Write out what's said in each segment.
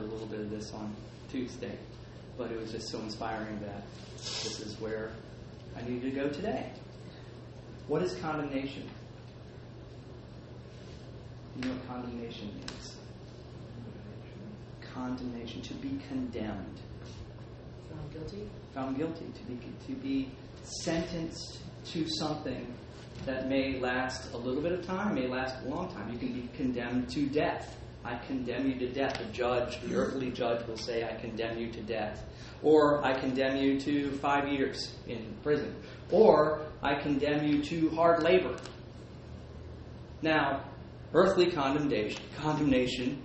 a little bit of this on Tuesday, but it was just so inspiring that this is where I needed to go today. What is condemnation? You know what condemnation means? Condemnation, to be condemned. Found guilty? Found guilty, to be, to be sentenced to something that may last a little bit of time, may last a long time. You can be condemned to death. I condemn you to death. The judge, the earthly judge, will say, I condemn you to death. Or I condemn you to five years in prison. Or I condemn you to hard labor. Now, earthly condemnation, condemnation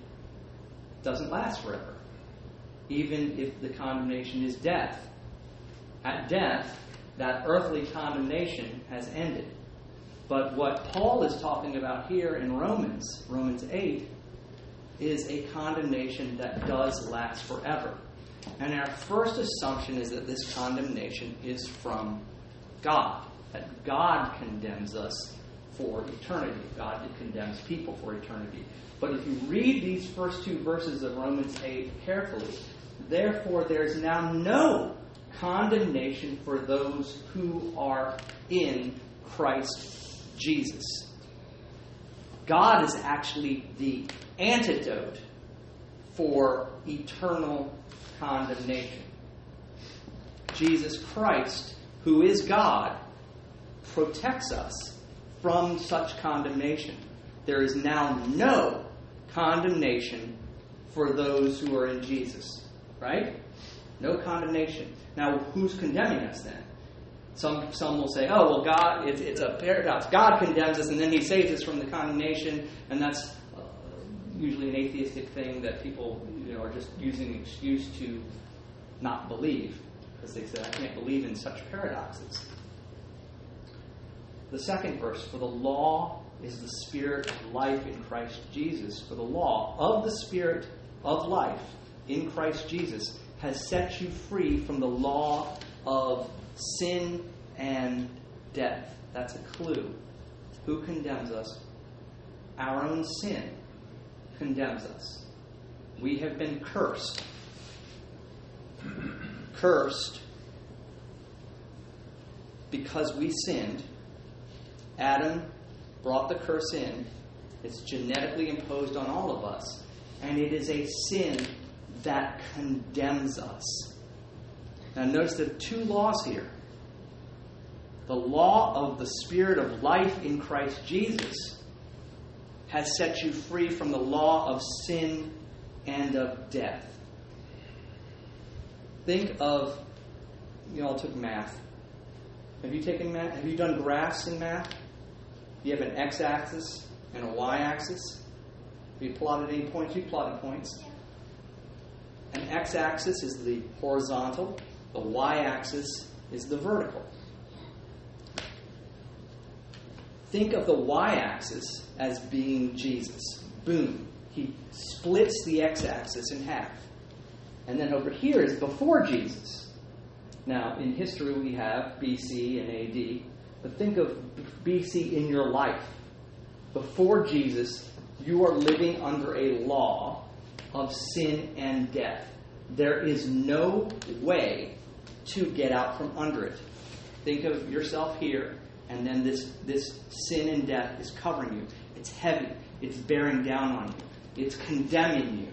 doesn't last forever, even if the condemnation is death. At death, that earthly condemnation has ended. But what Paul is talking about here in Romans, Romans 8, is a condemnation that does last forever. And our first assumption is that this condemnation is from God, that God condemns us for eternity. God condemns people for eternity. But if you read these first two verses of Romans 8 carefully, therefore there is now no condemnation for those who are in Christ Jesus. God is actually the antidote for eternal condemnation. Jesus Christ, who is God, protects us from such condemnation. There is now no condemnation for those who are in Jesus. Right? No condemnation. Now, who's condemning us then? Some, some will say, oh, well, God, it's, it's a paradox. God condemns us and then he saves us from the condemnation, and that's uh, usually an atheistic thing that people you know, are just using an excuse to not believe because they say, I can't believe in such paradoxes. The second verse, for the law is the spirit of life in Christ Jesus. For the law of the spirit of life in Christ Jesus has set you free from the law of sin and death. That's a clue. Who condemns us? Our own sin condemns us. We have been cursed. cursed because we sinned. Adam brought the curse in. It's genetically imposed on all of us. And it is a sin that condemns us. Now, notice there are two laws here the law of the Spirit of life in Christ Jesus has set you free from the law of sin and of death. Think of, you all took math. Have you taken math? Have you done graphs in math? You have an x axis and a y axis. Have you plotted any points? You plotted points. An x axis is the horizontal, the y axis is the vertical. Think of the y axis as being Jesus. Boom. He splits the x axis in half. And then over here is before Jesus. Now, in history, we have BC and AD. But think of BC in your life. Before Jesus, you are living under a law of sin and death. There is no way to get out from under it. Think of yourself here, and then this, this sin and death is covering you. It's heavy, it's bearing down on you, it's condemning you.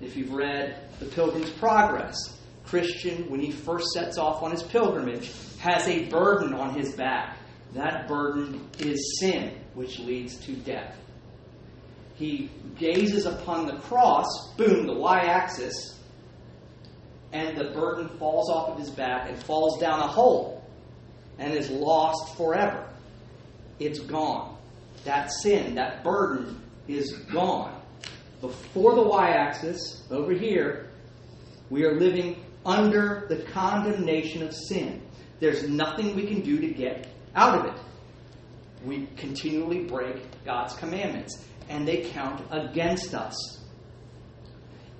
If you've read The Pilgrim's Progress, Christian, when he first sets off on his pilgrimage, has a burden on his back. That burden is sin, which leads to death. He gazes upon the cross, boom, the y axis, and the burden falls off of his back and falls down a hole and is lost forever. It's gone. That sin, that burden is gone. Before the y axis, over here, we are living under the condemnation of sin. There's nothing we can do to get out of it. We continually break God's commandments, and they count against us.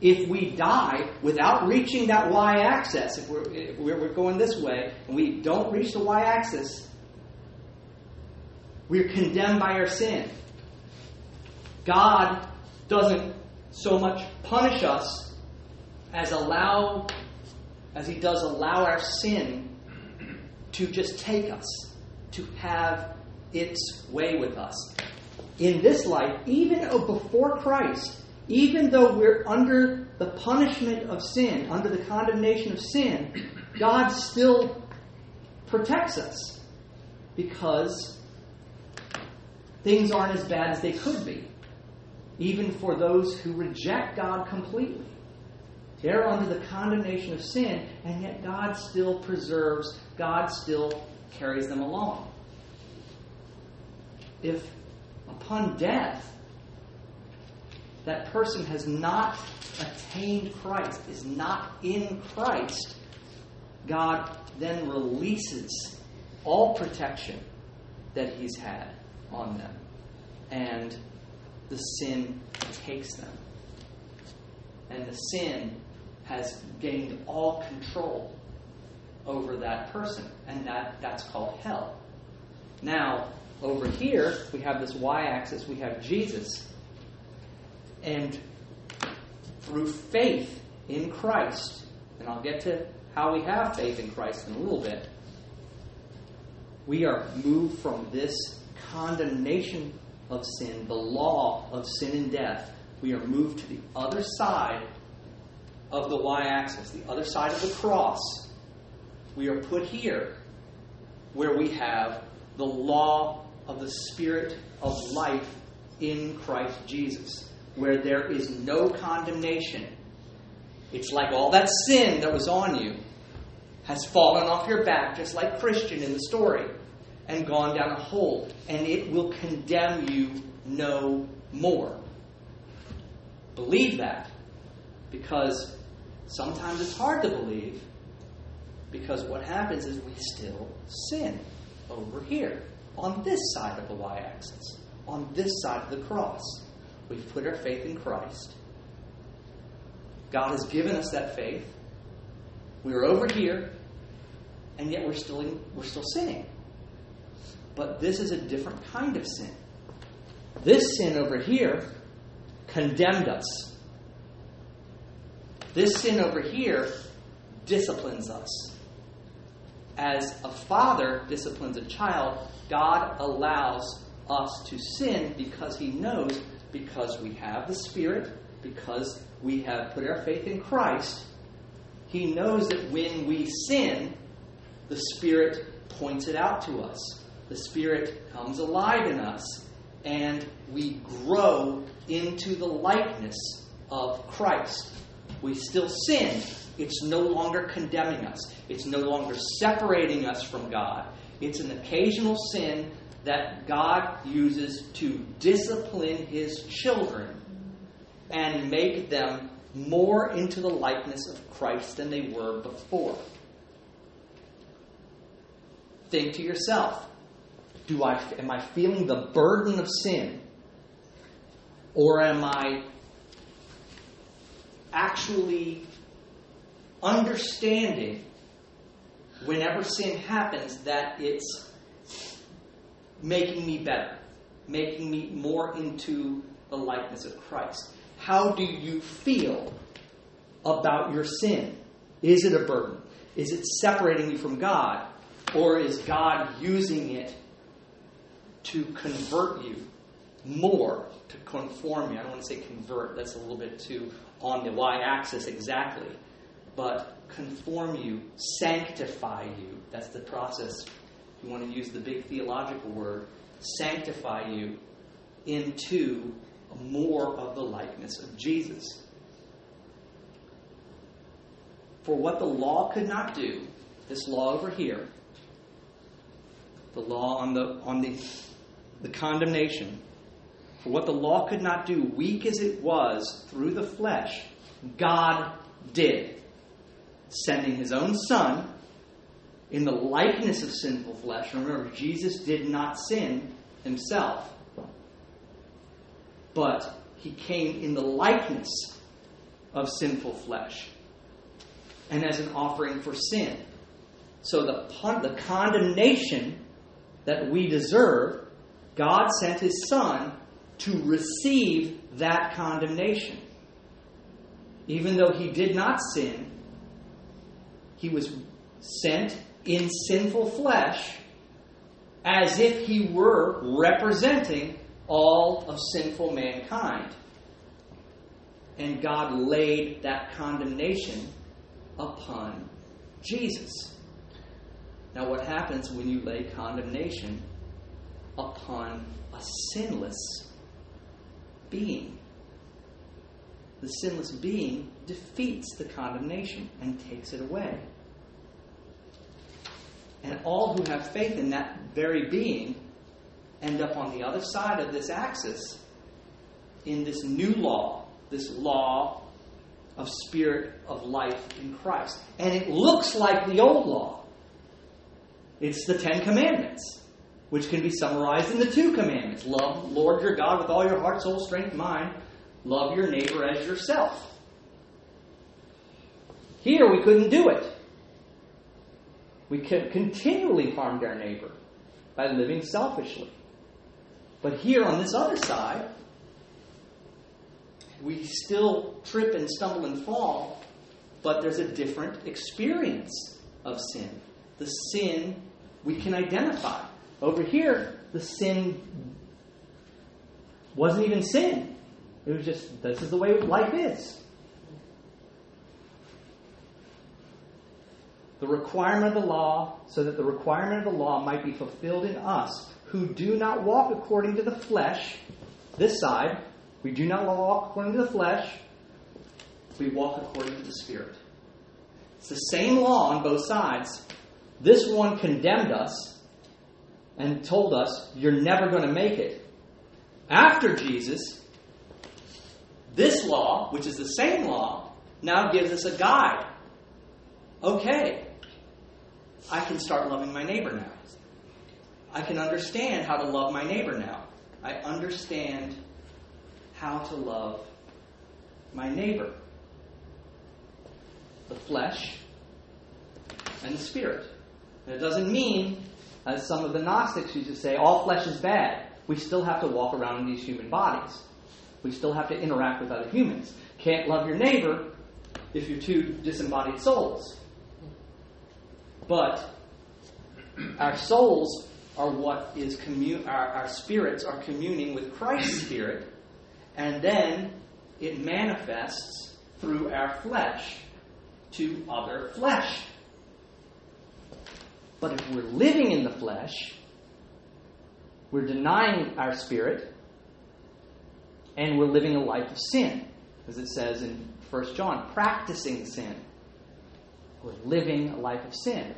If we die without reaching that y axis, if we're, if we're going this way and we don't reach the y axis, we're condemned by our sin. God doesn't so much punish us as allow as he does allow our sin to just take us, to have its way with us. In this life, even before Christ, even though we're under the punishment of sin, under the condemnation of sin, God still protects us because things aren't as bad as they could be, even for those who reject God completely. They're under the condemnation of sin, and yet God still preserves, God still carries them along. If upon death, that person has not attained Christ, is not in Christ, God then releases all protection that He's had on them. And the sin takes them. And the sin has gained all control over that person. And that, that's called hell. Now, over here, we have this y axis, we have Jesus. And through faith in Christ, and I'll get to how we have faith in Christ in a little bit, we are moved from this condemnation of sin, the law of sin and death, we are moved to the other side of the y axis, the other side of the cross. We are put here where we have the law of the Spirit of life in Christ Jesus, where there is no condemnation. It's like all that sin that was on you has fallen off your back, just like Christian in the story, and gone down a hole, and it will condemn you no more. Believe that, because sometimes it's hard to believe, because what happens is we still sin over here on this side of the y axis, on this side of the cross. We've put our faith in Christ. God has given us that faith. We're over here, and yet we're still, we're still sinning. But this is a different kind of sin. This sin over here condemned us. This sin over here disciplines us. As a father disciplines a child, God allows us to sin because He knows, because we have the Spirit, because we have put our faith in Christ, He knows that when we sin, the Spirit points it out to us. The Spirit comes alive in us, and we grow into the likeness of Christ. We still sin. It's no longer condemning us. It's no longer separating us from God. It's an occasional sin that God uses to discipline his children and make them more into the likeness of Christ than they were before. Think to yourself do I, am I feeling the burden of sin? Or am I actually understanding whenever sin happens that it's making me better, making me more into the likeness of Christ. How do you feel about your sin? Is it a burden? Is it separating you from God? Or is God using it to convert you more, to conform you? I don't want to say convert, that's a little bit too on the y axis exactly. But conform you, sanctify you. That's the process. Want to use the big theological word, sanctify you into more of the likeness of Jesus. For what the law could not do, this law over here, the law on the on the the condemnation, for what the law could not do, weak as it was through the flesh, God did sending his own son in the likeness of sinful flesh. Remember, Jesus did not sin himself, but he came in the likeness of sinful flesh and as an offering for sin. So the, the condemnation that we deserve, God sent his son to receive that condemnation. even though he did not sin, he was sent in sinful flesh as if he were representing all of sinful mankind. And God laid that condemnation upon Jesus. Now, what happens when you lay condemnation upon a sinless being? The sinless being defeats the condemnation and takes it away. And all who have faith in that very being end up on the other side of this axis in this new law, this law of spirit of life in Christ. And it looks like the old law. It's the Ten Commandments, which can be summarized in the two commandments love Lord your God with all your heart, soul, strength, mind. Love your neighbor as yourself. Here we couldn't do it. We continually harmed our neighbor by living selfishly. But here on this other side, we still trip and stumble and fall, but there's a different experience of sin. The sin we can identify. Over here, the sin wasn't even sin. It was just, this is the way life is. The requirement of the law, so that the requirement of the law might be fulfilled in us, who do not walk according to the flesh, this side, we do not walk according to the flesh, we walk according to the Spirit. It's the same law on both sides. This one condemned us and told us, you're never going to make it. After Jesus, this law, which is the same law, now gives us a guide. Okay, I can start loving my neighbor now. I can understand how to love my neighbor now. I understand how to love my neighbor. The flesh and the spirit. And it doesn't mean, as some of the Gnostics used to say, all flesh is bad. We still have to walk around in these human bodies. We still have to interact with other humans. Can't love your neighbor if you're two disembodied souls. But our souls are what is commun- our, our spirits are communing with Christ's spirit, and then it manifests through our flesh to other flesh. But if we're living in the flesh, we're denying our spirit, and we're living a life of sin, as it says in 1 John, practicing sin. We're living a life of sin.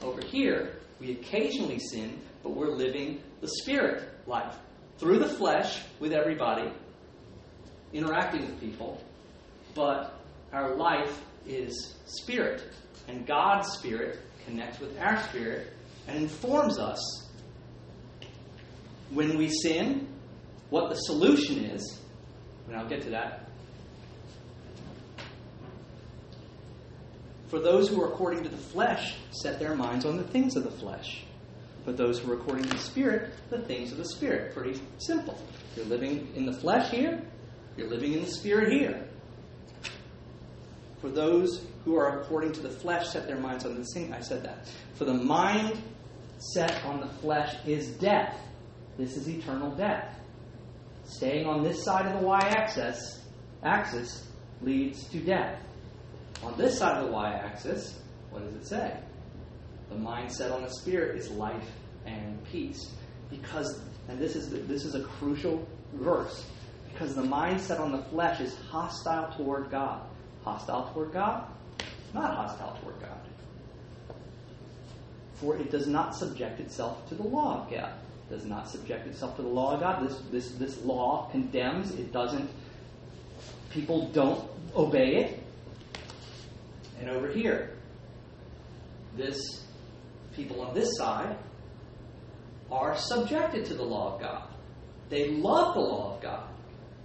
Over here, we occasionally sin, but we're living the spirit life through the flesh with everybody, interacting with people, but our life is spirit. And God's spirit connects with our spirit and informs us when we sin, what the solution is. And I'll get to that For those who are according to the flesh set their minds on the things of the flesh. But those who are according to the Spirit, the things of the Spirit. Pretty simple. You're living in the flesh here, you're living in the Spirit here. For those who are according to the flesh set their minds on the thing. I said that. For the mind set on the flesh is death. This is eternal death. Staying on this side of the y axis, axis leads to death. On this side of the y axis, what does it say? The mindset on the spirit is life and peace. Because, and this is, this is a crucial verse, because the mindset on the flesh is hostile toward God. Hostile toward God? Not hostile toward God. For it does not subject itself to the law of God. It does not subject itself to the law of God. This, this, this law condemns. It doesn't, people don't obey it and over here. This people on this side are subjected to the law of God. They love the law of God.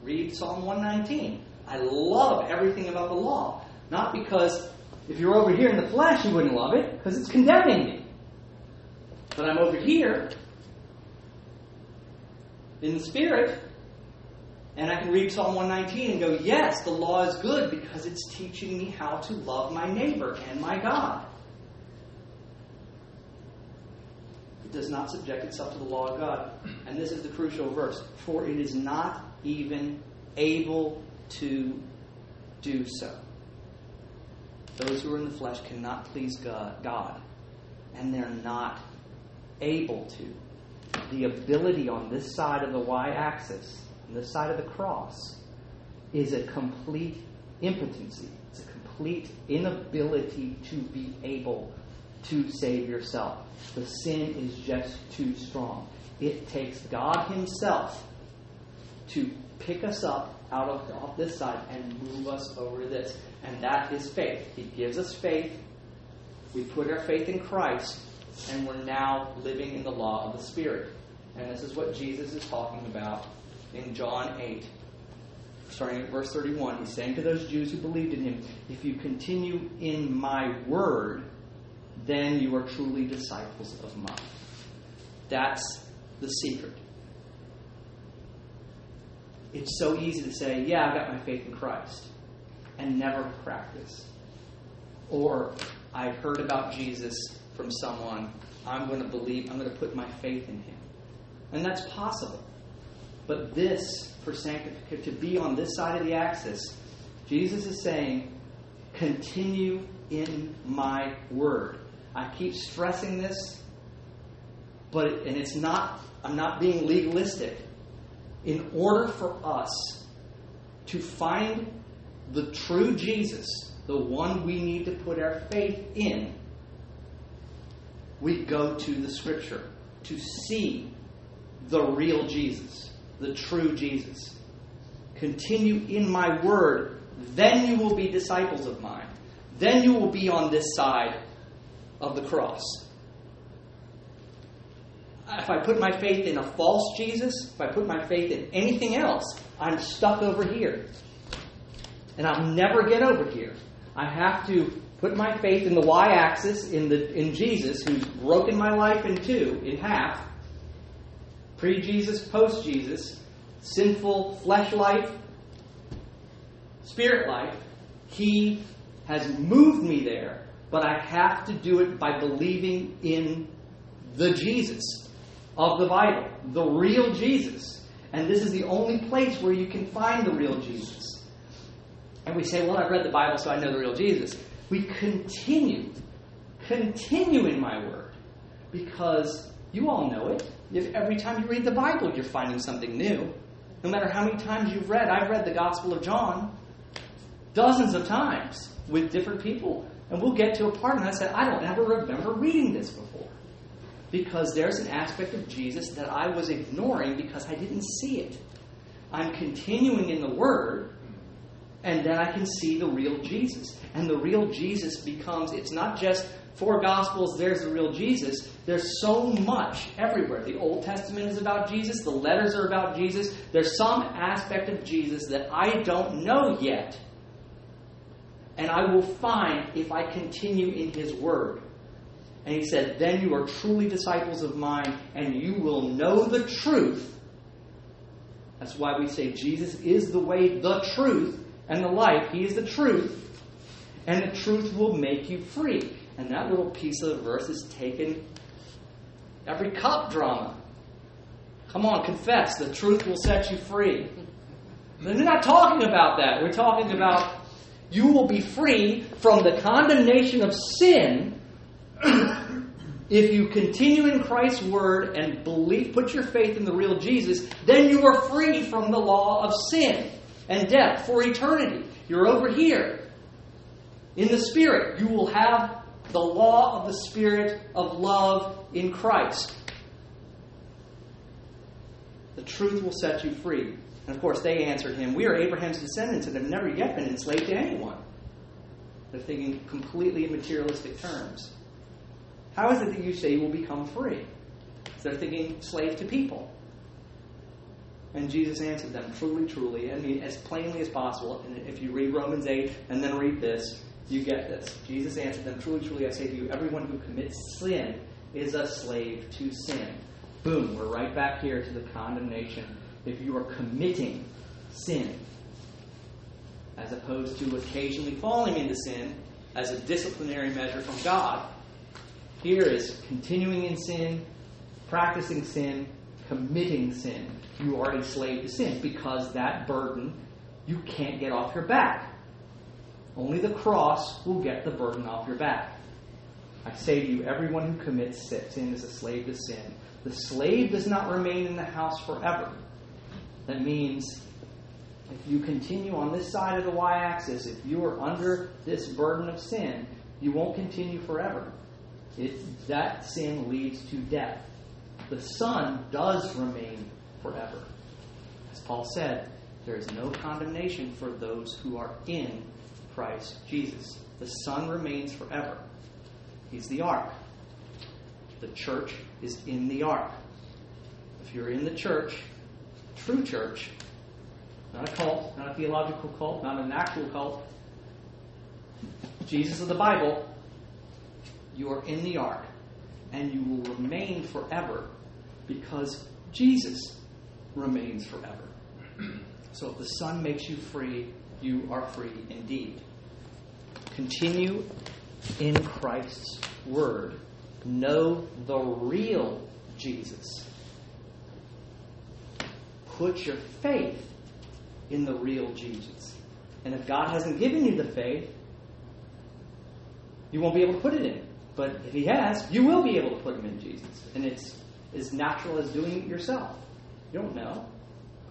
Read Psalm 119. I love everything about the law. Not because if you're over here in the flesh, you wouldn't love it, because it's condemning me. But I'm over here in the spirit, And I can read Psalm 119 and go, yes, the law is good because it's teaching me how to love my neighbor and my God. It does not subject itself to the law of God. And this is the crucial verse. For it is not even able to do so. Those who are in the flesh cannot please God, and they're not able to. The ability on this side of the y axis, this side of the cross, is a complete impotency. It's a complete inability to be able to save yourself. The sin is just too strong. It takes God Himself to pick us up out of off this side and move us over this. And that is faith. He gives us faith. We put our faith in Christ, and we're now living in the law of the Spirit. And this is what Jesus is talking about in John 8, starting at verse 31. He's saying to those Jews who believed in him, If you continue in my word, then you are truly disciples of mine. That's the secret. It's so easy to say, yeah, I've got my faith in Christ, and never practice. Or, I've heard about Jesus from someone, I'm going to believe, I'm going to put my faith in him. And that's possible. But this, for sanctification, to be on this side of the axis, Jesus is saying, continue in my word. I keep stressing this, but and it's not I'm not being legalistic. In order for us to find the true Jesus, the one we need to put our faith in, we go to the scripture to see the real Jesus, the true Jesus. Continue in my word, then you will be disciples of mine. Then you will be on this side of the cross. If I put my faith in a false Jesus, if I put my faith in anything else, I'm stuck over here. And I'll never get over here. I have to put my faith in the y axis, in, the, in Jesus, who's broken my life in two, in half. Pre Jesus, post Jesus, sinful flesh life, spirit life. He has moved me there but I have to do it by believing in the Jesus of the Bible, the real Jesus. And this is the only place where you can find the real Jesus. And we say, well, I've read the Bible, so I know the real Jesus. We continue, continue in my word, because you all know it. If every time you read the Bible, you're finding something new. No matter how many times you've read, I've read the Gospel of John dozens of times with different people and we'll get to a part, and I said, I don't ever remember reading this before. Because there's an aspect of Jesus that I was ignoring because I didn't see it. I'm continuing in the Word, and then I can see the real Jesus. And the real Jesus becomes, it's not just four Gospels, there's the real Jesus. There's so much everywhere. The Old Testament is about Jesus, the letters are about Jesus. There's some aspect of Jesus that I don't know yet and I will find if I continue in his word. And he said, Then you are truly disciples of mine, and you will know the truth. That's why we say Jesus is the way, the truth, and the life. He is the truth. And the truth will make you free. And that little piece of the verse is taken every cop drama. Come on, confess. The truth will set you free. We're not talking about that. We're talking about you will be free from the condemnation of sin if you continue in Christ's word and believe, put your faith in the real Jesus, then you are free from the law of sin and death for eternity. You're over here. In the Spirit, you will have the law of the Spirit of love in Christ. The truth will set you free. And of course, they answered him, We are Abraham's descendants and have never yet been enslaved to anyone. They're thinking completely in materialistic terms. How is it that you say you will become free? So they're thinking slave to people. And Jesus answered them, Truly, truly, I mean, as plainly as possible. And if you read Romans 8 and then read this, you get this. Jesus answered them, Truly, truly, I say to you, everyone who commits sin is a slave to sin. Boom, we're right back here to the condemnation if you are committing sin, as opposed to occasionally falling into sin as a disciplinary measure from God. Here is continuing in sin, practicing sin, committing sin. You are a slave to sin because that burden you can't get off your back. Only the cross will get the burden off your back. I say to you, everyone who commits sin is a slave to sin. The slave does not remain in the house forever. That means if you continue on this side of the y axis, if you are under this burden of sin, you won't continue forever. It, that sin leads to death. The Son does remain forever. As Paul said, there is no condemnation for those who are in Christ Jesus. The Son remains forever. He's the ark. The church is in the ark. If you're in the church, true church, not a cult, not a theological cult, not an actual cult, Jesus of the Bible, you are in the ark and you will remain forever because Jesus remains forever. So if the Son makes you free, you are free indeed. Continue in Christ's Word. Know the real Jesus. Put your faith in the real Jesus. And if God hasn't given you the faith, you won't be able to put it in. But if He has, you will be able to put Him in Jesus. And it's as natural as doing it yourself. You don't know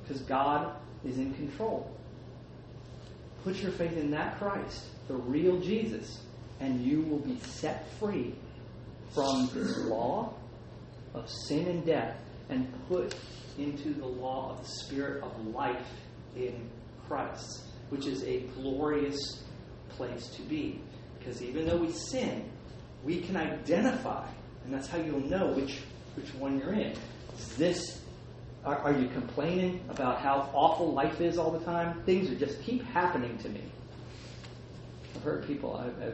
because God is in control. Put your faith in that Christ, the real Jesus, and you will be set free from this law of sin and death and put into the law of the Spirit of life in Christ, which is a glorious place to be. Because even though we sin, we can identify, and that's how you'll know which, which one you're in. Is this are, are, you complaining about how awful life is all the time? Things are just keep happening to me. I've heard people. I, I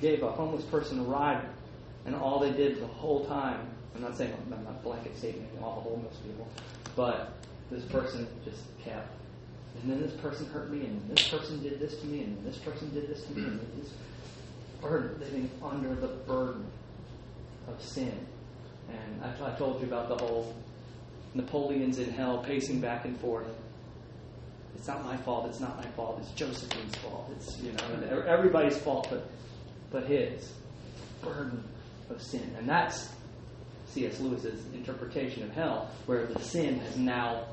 gave a homeless person a ride, and all they did the whole time. I'm not saying I'm not blanket stating all the homeless people, but this person just kept. And then this person hurt me, and this person did this to me, and this person did this to me, and this burden living under the burden of sin. And I, I told you about the whole Napoleon's in hell, pacing back and forth. It's not my fault. It's not my fault. It's Josephine's fault. It's you know everybody's fault, but but his burden of sin, and that's C.S. Lewis's interpretation of hell, where the sin has now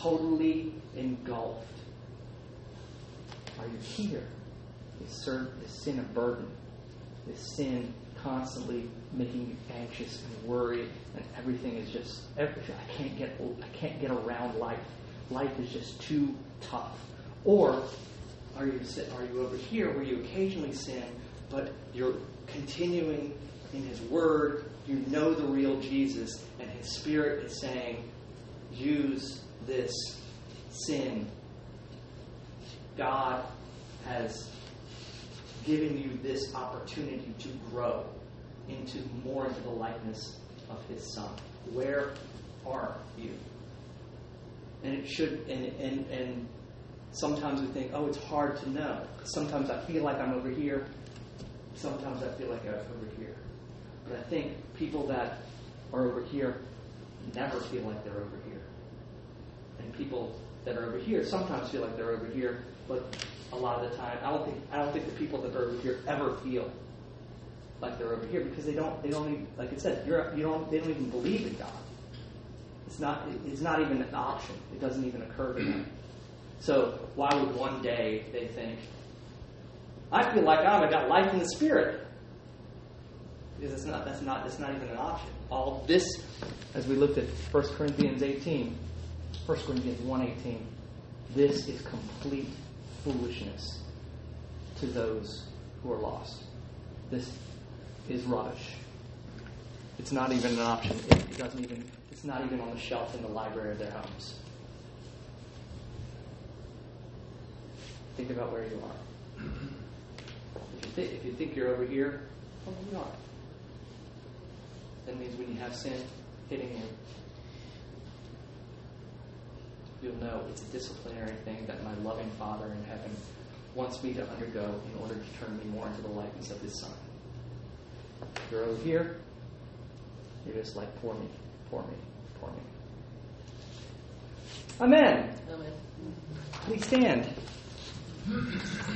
totally engulfed. Are you here? Is, sin a burden? Is sin constantly making you anxious and worried, and everything is just everything. I can't get I can't get around life. Life is just too tough. Or are you are you over here where you occasionally sin, but you're continuing in His Word? You know the real Jesus, and His Spirit is saying, use this sin. God has given you this opportunity to grow into more into the likeness of his son. Where are you? And it should and and and sometimes we think, oh, it's hard to know. Sometimes I feel like I'm over here. Sometimes I feel like I'm over here. But I think people that are over here never feel like they're over here. And people that are over here sometimes feel like they're over here, but a lot of the time, I don't think I don't think the people that are over here ever feel like they're over here because they don't they don't even, like I said you're you don't they don't even believe in God. It's not it's not even an option. It doesn't even occur to them. So why would one day they think I feel like I've got life in the spirit? Because it's not that's not it's not even an option. All this, as we looked at 1 Corinthians 18, 1 Corinthians 1.18, this is complete foolishness to those who are lost. This is rubbish. It's not even an option. It doesn't even. It's not even on the shelf in the library of their homes. Think about where you are. If you, think, if you think you're over here, well, you are. That means when you have sin hitting you, you'll know it's a disciplinary thing that my loving Father in heaven wants me to undergo in order to turn me more into the likeness of His Son. You're over here, you're just like, poor me, poor me, poor me. Amen. Amen. Please stand.